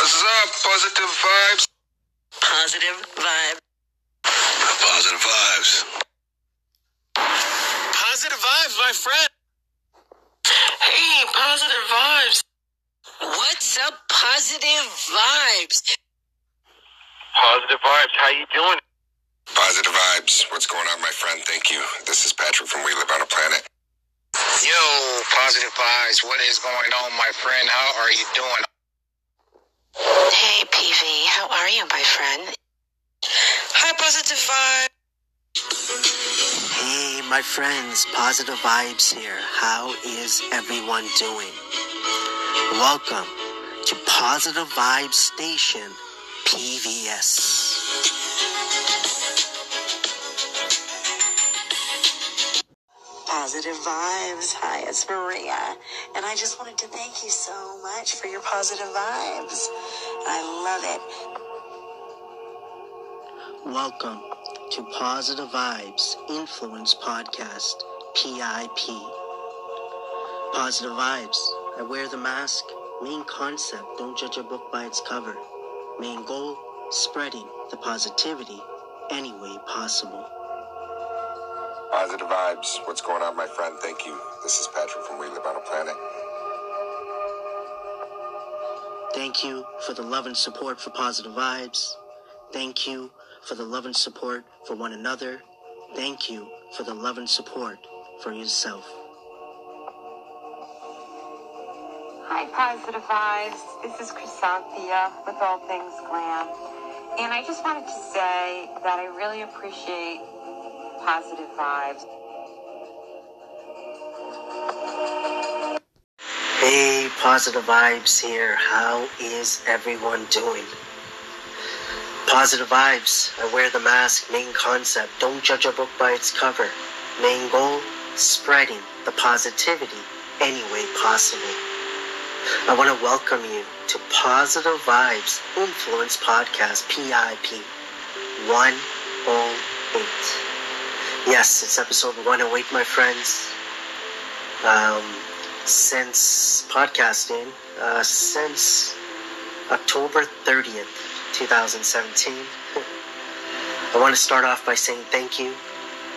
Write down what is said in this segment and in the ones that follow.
What's up, positive vibes? Positive vibe. Positive vibes. Positive vibes, my friend. Hey, positive vibes. What's up, positive vibes? Positive vibes. How you doing? Positive vibes. What's going on, my friend? Thank you. This is Patrick from We Live on a Planet. Yo, positive vibes. What is going on, my friend? How are you doing? Hey, PV, how are you, my friend? Hi, positive vibe. Hey, my friends, Positive Vibes here. How is everyone doing? Welcome to Positive Vibes Station, PVS. Positive vibes. Hi, it's Maria. And I just wanted to thank you so much for your positive vibes. I love it. Welcome to Positive Vibes Influence Podcast, PIP. Positive Vibes. I wear the mask. Main concept don't judge a book by its cover. Main goal spreading the positivity any way possible. Positive vibes. What's going on, my friend? Thank you. This is Patrick from We Live on a Planet. Thank you for the love and support for Positive Vibes. Thank you for the love and support for one another. Thank you for the love and support for yourself. Hi, Positive Vibes. This is Chrysanthia with All Things Glam. And I just wanted to say that I really appreciate Positive Vibes. Hey, Positive Vibes here. How is everyone doing? Positive Vibes. I wear the mask. Main concept. Don't judge a book by its cover. Main goal spreading the positivity any way possible. I want to welcome you to Positive Vibes Influence Podcast, PIP 108. Yes, it's episode 108, my friends. Um, since podcasting, uh, since October 30th, 2017, I want to start off by saying thank you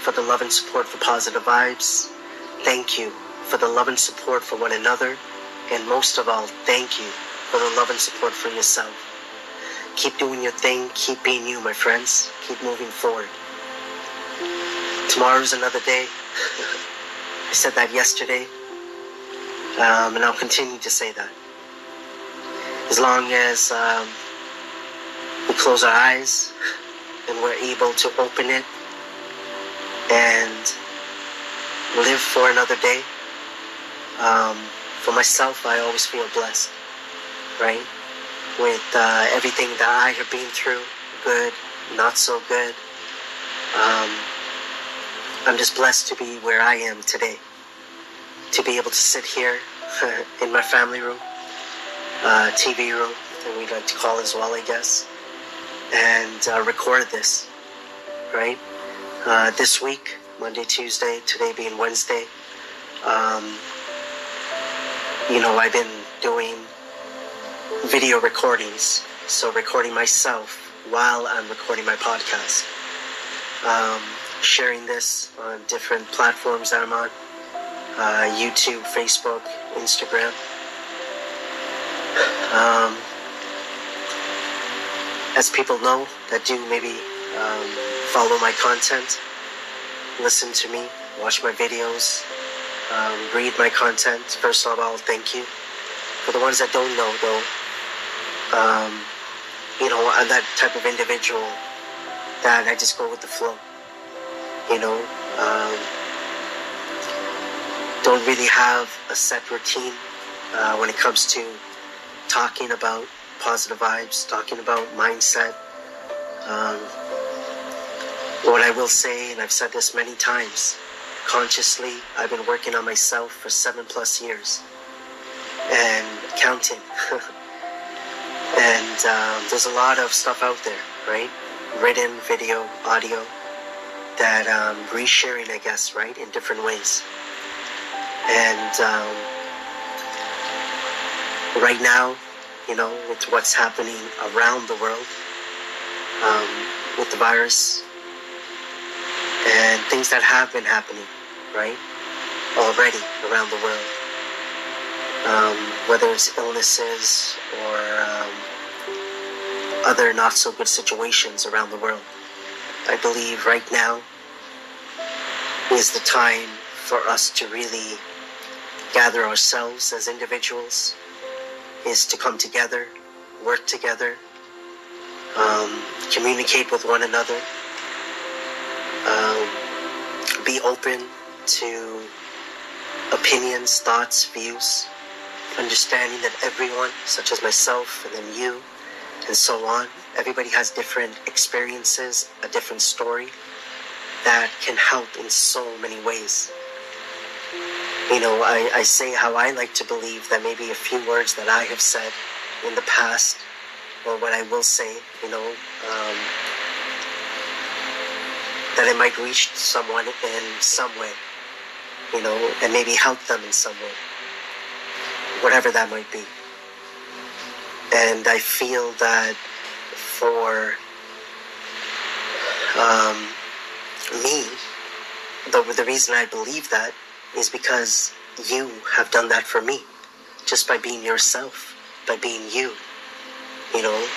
for the love and support for Positive Vibes. Thank you for the love and support for one another. And most of all, thank you for the love and support for yourself. Keep doing your thing. Keep being you, my friends. Keep moving forward. Tomorrow's another day. I said that yesterday. Um, and I'll continue to say that. As long as um, we close our eyes and we're able to open it and live for another day. Um, for myself, I always feel blessed, right? With uh, everything that I have been through, good, not so good. Um, I'm just blessed to be where I am today. To be able to sit here in my family room, uh, TV room, that we like to call as well, I guess, and uh, record this, right? Uh, this week, Monday, Tuesday, today being Wednesday, um, you know, I've been doing video recordings, so recording myself while I'm recording my podcast. Um, sharing this on different platforms that I'm on uh, YouTube, Facebook, Instagram. Um, as people know that do maybe um, follow my content, listen to me, watch my videos, um, read my content. First of all, thank you. For the ones that don't know, though, um, you know, I'm that type of individual that I just go with the flow. You know, um, don't really have a set routine uh, when it comes to talking about positive vibes, talking about mindset. Um, what I will say, and I've said this many times, consciously, I've been working on myself for seven plus years and counting. and um, there's a lot of stuff out there, right? Written, video, audio that um, resharing, I guess, right, in different ways. And um, right now, you know, with what's happening around the world, um, with the virus, and things that have been happening, right? Already around the world. Um, whether it's illnesses or um, other not so good situations around the world. I believe right now is the time for us to really gather ourselves as individuals, is to come together, work together, um, communicate with one another, um, be open to opinions, thoughts, views, understanding that everyone, such as myself and then you, and so on, everybody has different experiences, a different story that can help in so many ways. You know, I, I say how I like to believe that maybe a few words that I have said in the past, or what I will say, you know, um, that it might reach someone in some way, you know, and maybe help them in some way, whatever that might be. And I feel that for um, me, the, the reason I believe that is because you have done that for me. Just by being yourself, by being you. You know,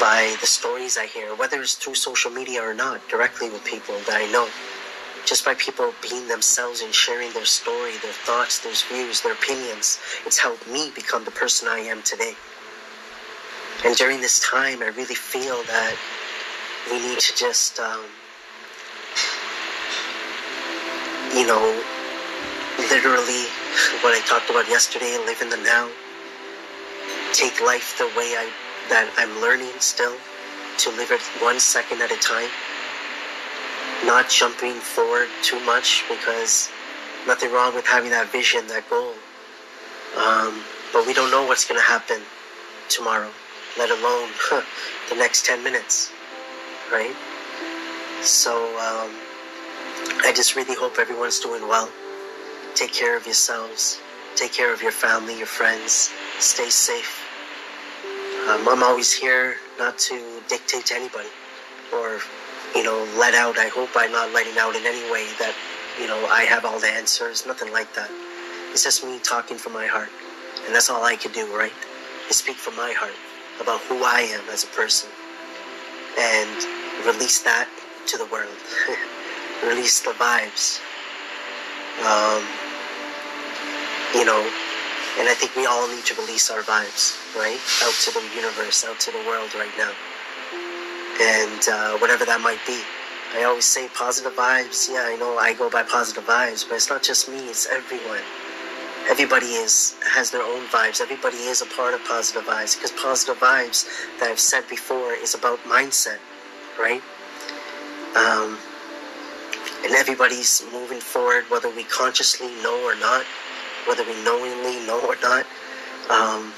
by the stories I hear, whether it's through social media or not, directly with people that I know. Just by people being themselves and sharing their story, their thoughts, their views, their opinions, it's helped me become the person I am today. And during this time, I really feel that we need to just, um, you know, literally what I talked about yesterday, live in the now, take life the way I that I'm learning still, to live it one second at a time, not jumping forward too much because nothing wrong with having that vision, that goal. Um, but we don't know what's going to happen tomorrow let alone the next 10 minutes, right? So um, I just really hope everyone's doing well. Take care of yourselves, take care of your family, your friends, stay safe. Um, I'm always here not to dictate to anybody or, you know, let out. I hope I'm not letting out in any way that, you know, I have all the answers, nothing like that. It's just me talking from my heart. And that's all I can do, right? Is speak from my heart about who I am as a person and release that to the world. release the vibes. Um, you know, and I think we all need to release our vibes, right? Out to the universe, out to the world right now. And uh, whatever that might be. I always say positive vibes. Yeah, I know I go by positive vibes, but it's not just me, it's everyone everybody is has their own vibes. Everybody is a part of positive vibes because positive vibes that I've said before is about mindset, right? Um, and everybody's moving forward, whether we consciously know or not, whether we knowingly know or not. Um,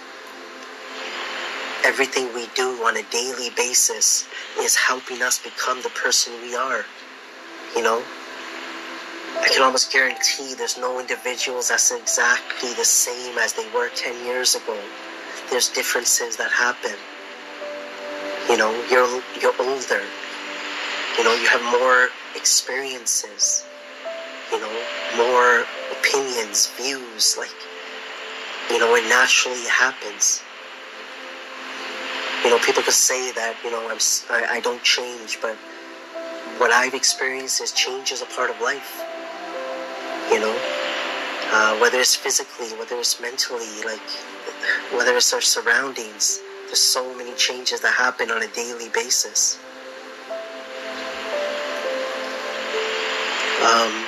everything we do on a daily basis is helping us become the person we are. You know, I can almost guarantee there's no individuals that's exactly the same as they were 10 years ago. There's differences that happen. You know, you're, you're older. You know, you have more experiences. You know, more opinions, views. Like, you know, it naturally happens. You know, people could say that, you know, I'm, I, I don't change, but what I've experienced is change is a part of life you know? Uh, whether it's physically whether it's mentally like whether it's our surroundings there's so many changes that happen on a daily basis. Um,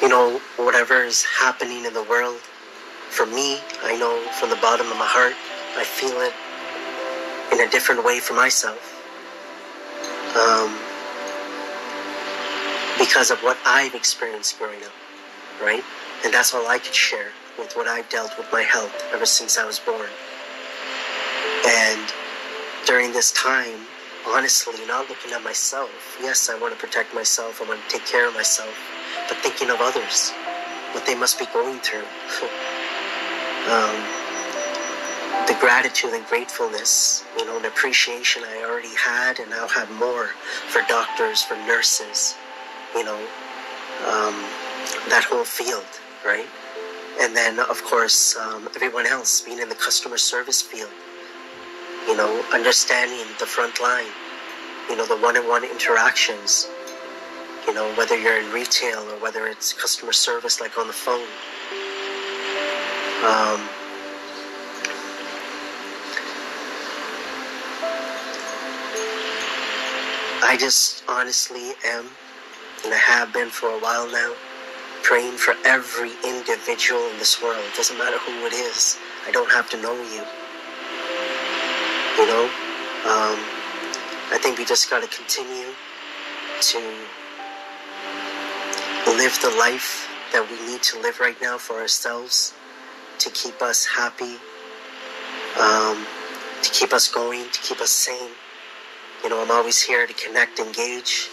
you know whatever is happening in the world for me i know from the bottom of my heart i feel it in a different way for myself. Um, because of what I've experienced growing up, right? And that's all I could share with what I've dealt with my health ever since I was born. And during this time, honestly, not looking at myself. Yes, I want to protect myself, I want to take care of myself, but thinking of others, what they must be going through. um, the gratitude and gratefulness, you know, and appreciation I already had and now have more for doctors, for nurses, you know, um, that whole field, right? And then, of course, um, everyone else being in the customer service field, you know, understanding the front line, you know, the one on one interactions, you know, whether you're in retail or whether it's customer service like on the phone. Um, I just honestly am, and I have been for a while now, praying for every individual in this world. It Doesn't matter who it is. I don't have to know you. You know, um, I think we just got to continue to live the life that we need to live right now for ourselves to keep us happy, um, to keep us going, to keep us sane. You know, I'm always here to connect, engage.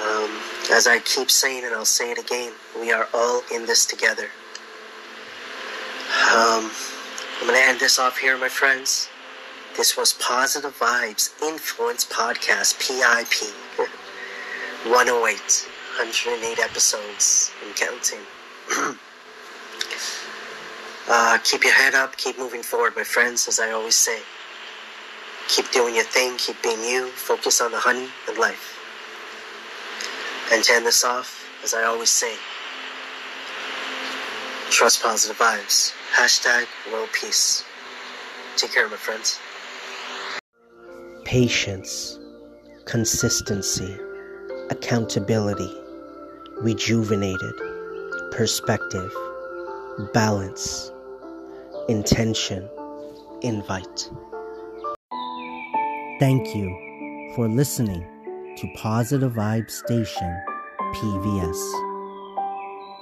Um, as I keep saying, and I'll say it again, we are all in this together. Um, I'm going to end this off here, my friends. This was Positive Vibes Influence Podcast, PIP 108, 108 episodes and counting. uh, keep your head up, keep moving forward, my friends, as I always say. Keep doing your thing, keep being you, focus on the honey and life. And end this off, as I always say, trust positive vibes. Hashtag world peace. Take care, my friends. Patience, consistency, accountability, rejuvenated, perspective, balance, intention, invite. Thank you for listening to Positive Vibe Station PVS.